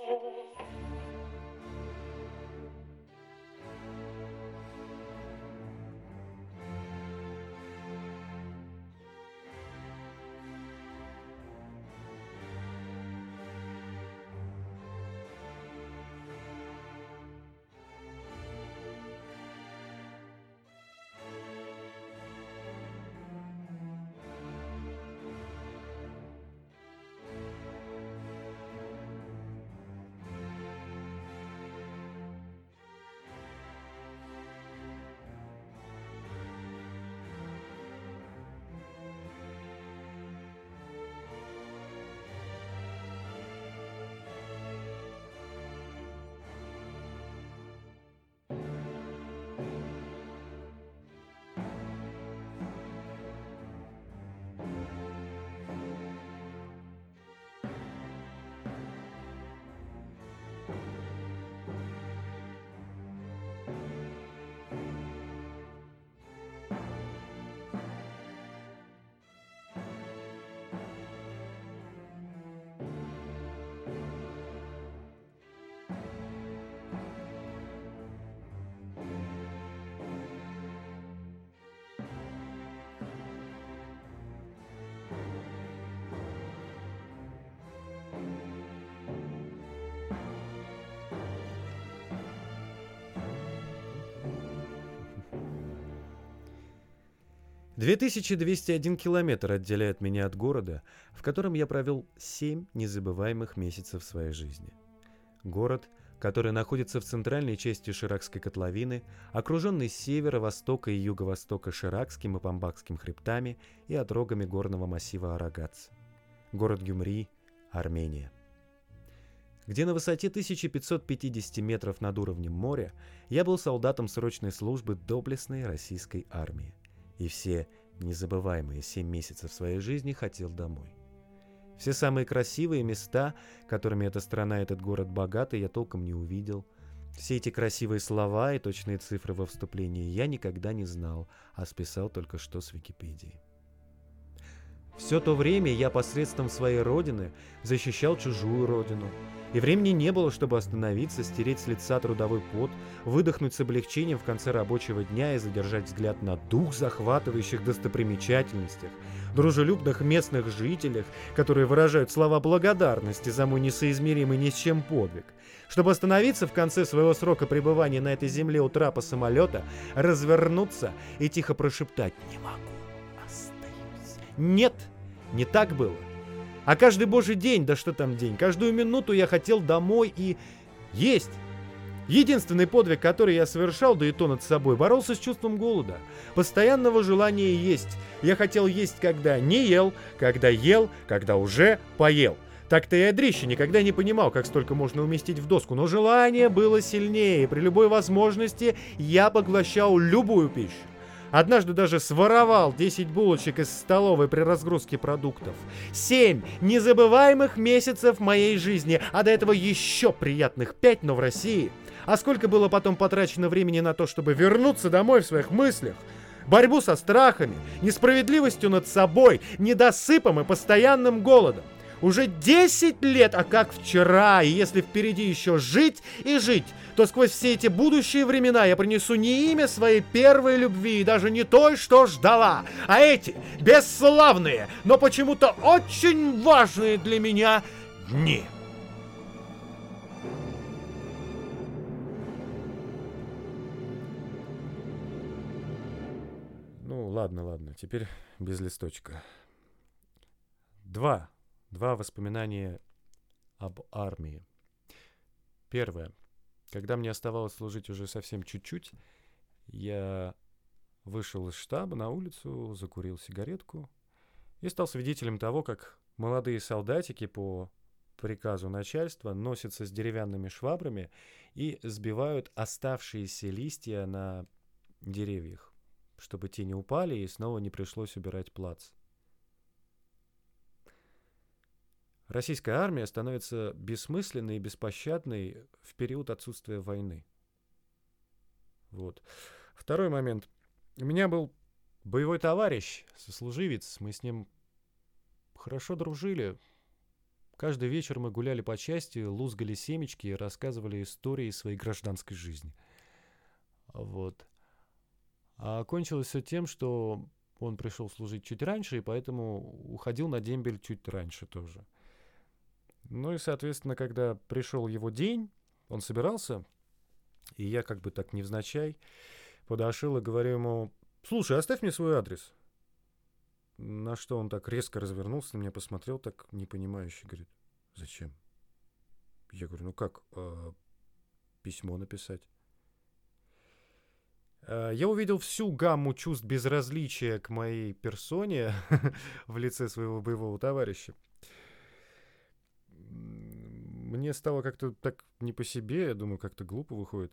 Oh. 2201 километр отделяет меня от города, в котором я провел 7 незабываемых месяцев своей жизни. Город, который находится в центральной части Ширакской котловины, окруженный с севера, востока и юго-востока Ширакским и Памбакским хребтами и отрогами горного массива Арагац. Город Гюмри, Армения. Где на высоте 1550 метров над уровнем моря я был солдатом срочной службы доблестной российской армии и все незабываемые семь месяцев своей жизни хотел домой. Все самые красивые места, которыми эта страна, этот город богаты, я толком не увидел. Все эти красивые слова и точные цифры во вступлении я никогда не знал, а списал только что с Википедии. Все то время я посредством своей родины защищал чужую родину – и времени не было, чтобы остановиться, стереть с лица трудовой пот, выдохнуть с облегчением в конце рабочего дня и задержать взгляд на дух захватывающих достопримечательностях, дружелюбных местных жителях, которые выражают слова благодарности за мой несоизмеримый ни с чем подвиг. Чтобы остановиться в конце своего срока пребывания на этой земле у трапа самолета, развернуться и тихо прошептать «Не могу, остаюсь». Нет, не так было. А каждый божий день, да что там день, каждую минуту я хотел домой и есть. Единственный подвиг, который я совершал, да и то над собой, боролся с чувством голода, постоянного желания есть. Я хотел есть, когда не ел, когда ел, когда уже поел. Так-то я дрища никогда не понимал, как столько можно уместить в доску, но желание было сильнее, и при любой возможности я поглощал любую пищу. Однажды даже своровал 10 булочек из столовой при разгрузке продуктов. Семь незабываемых месяцев моей жизни, а до этого еще приятных пять, но в России. А сколько было потом потрачено времени на то, чтобы вернуться домой в своих мыслях? Борьбу со страхами, несправедливостью над собой, недосыпом и постоянным голодом. Уже 10 лет, а как вчера, и если впереди еще жить и жить, то сквозь все эти будущие времена я принесу не имя своей первой любви, и даже не той, что ждала, а эти бесславные, но почему-то очень важные для меня дни. Ну, ладно, ладно, теперь без листочка. Два. Два воспоминания об армии. Первое. Когда мне оставалось служить уже совсем чуть-чуть, я вышел из штаба на улицу, закурил сигаретку и стал свидетелем того, как молодые солдатики по приказу начальства носятся с деревянными швабрами и сбивают оставшиеся листья на деревьях, чтобы те не упали и снова не пришлось убирать плац. Российская армия становится бессмысленной и беспощадной в период отсутствия войны. Вот. Второй момент. У меня был боевой товарищ, сослуживец. Мы с ним хорошо дружили. Каждый вечер мы гуляли по части, лузгали семечки и рассказывали истории своей гражданской жизни. Вот. А кончилось все тем, что он пришел служить чуть раньше, и поэтому уходил на дембель чуть раньше тоже. Ну и, соответственно, когда пришел его день, он собирался, и я как бы так невзначай подошел и говорю ему, слушай, оставь мне свой адрес. На что он так резко развернулся на меня, посмотрел так непонимающе, говорит, зачем? Я говорю, ну как, э, письмо написать? Э, я увидел всю гамму чувств безразличия к моей персоне в лице своего боевого товарища. Мне стало как-то так не по себе, я думаю, как-то глупо выходит.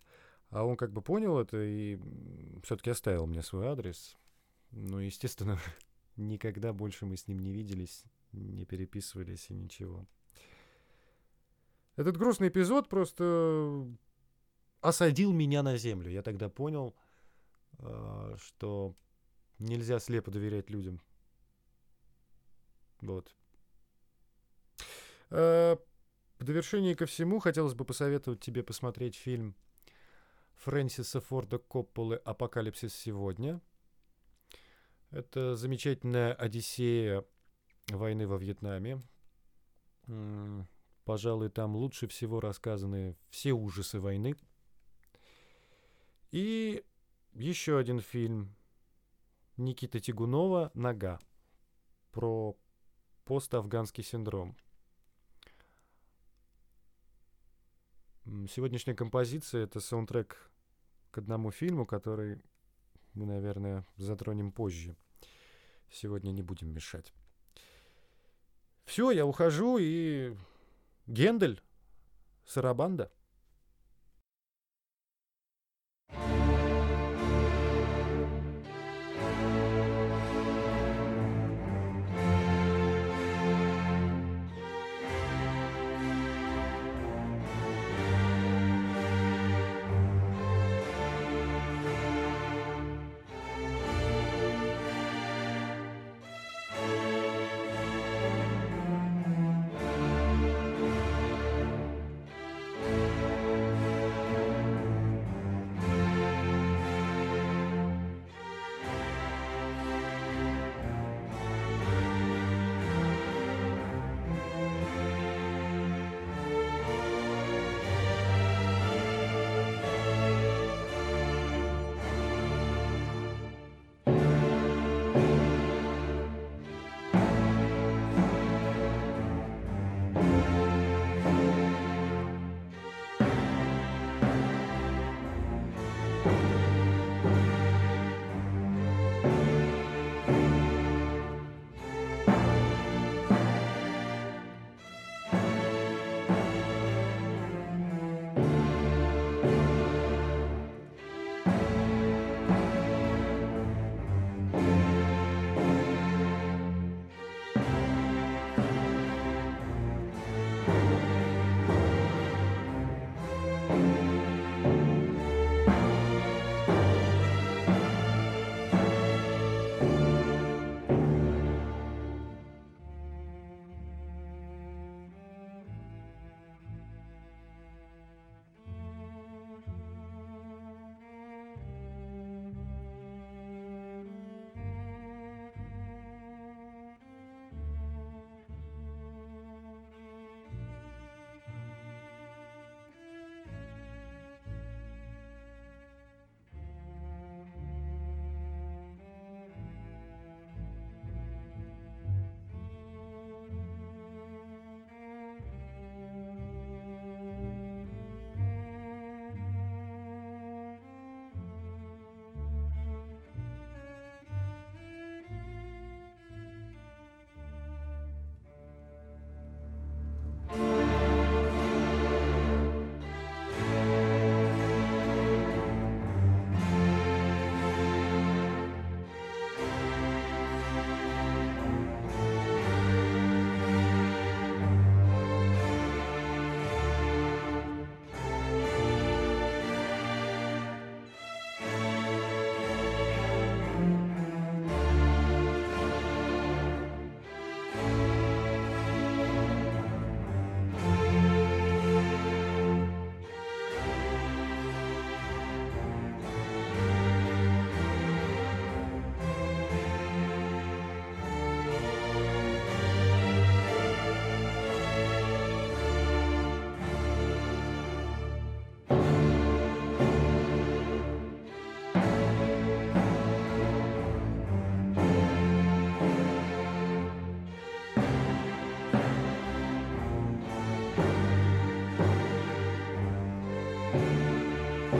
А он как бы понял это и все-таки оставил мне свой адрес. Ну, естественно, никогда больше мы с ним не виделись, не переписывались и ничего. Этот грустный эпизод просто осадил меня на землю. Я тогда понял, а, что нельзя слепо доверять людям. Вот. В довершении ко всему хотелось бы посоветовать тебе посмотреть фильм Фрэнсиса Форда Копполы «Апокалипсис сегодня». Это замечательная одиссея войны во Вьетнаме. Пожалуй, там лучше всего рассказаны все ужасы войны. И еще один фильм Никита Тигунова «Нога» про пост-афганский синдром. Сегодняшняя композиция — это саундтрек к одному фильму, который мы, наверное, затронем позже. Сегодня не будем мешать. Все, я ухожу, и Гендель, Сарабанда —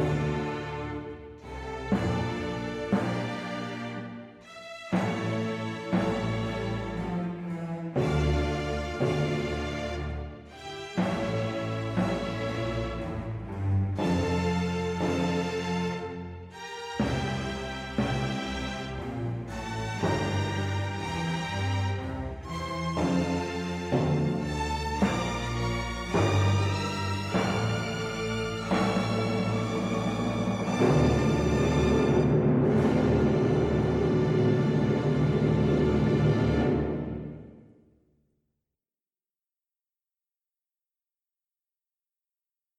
Amen.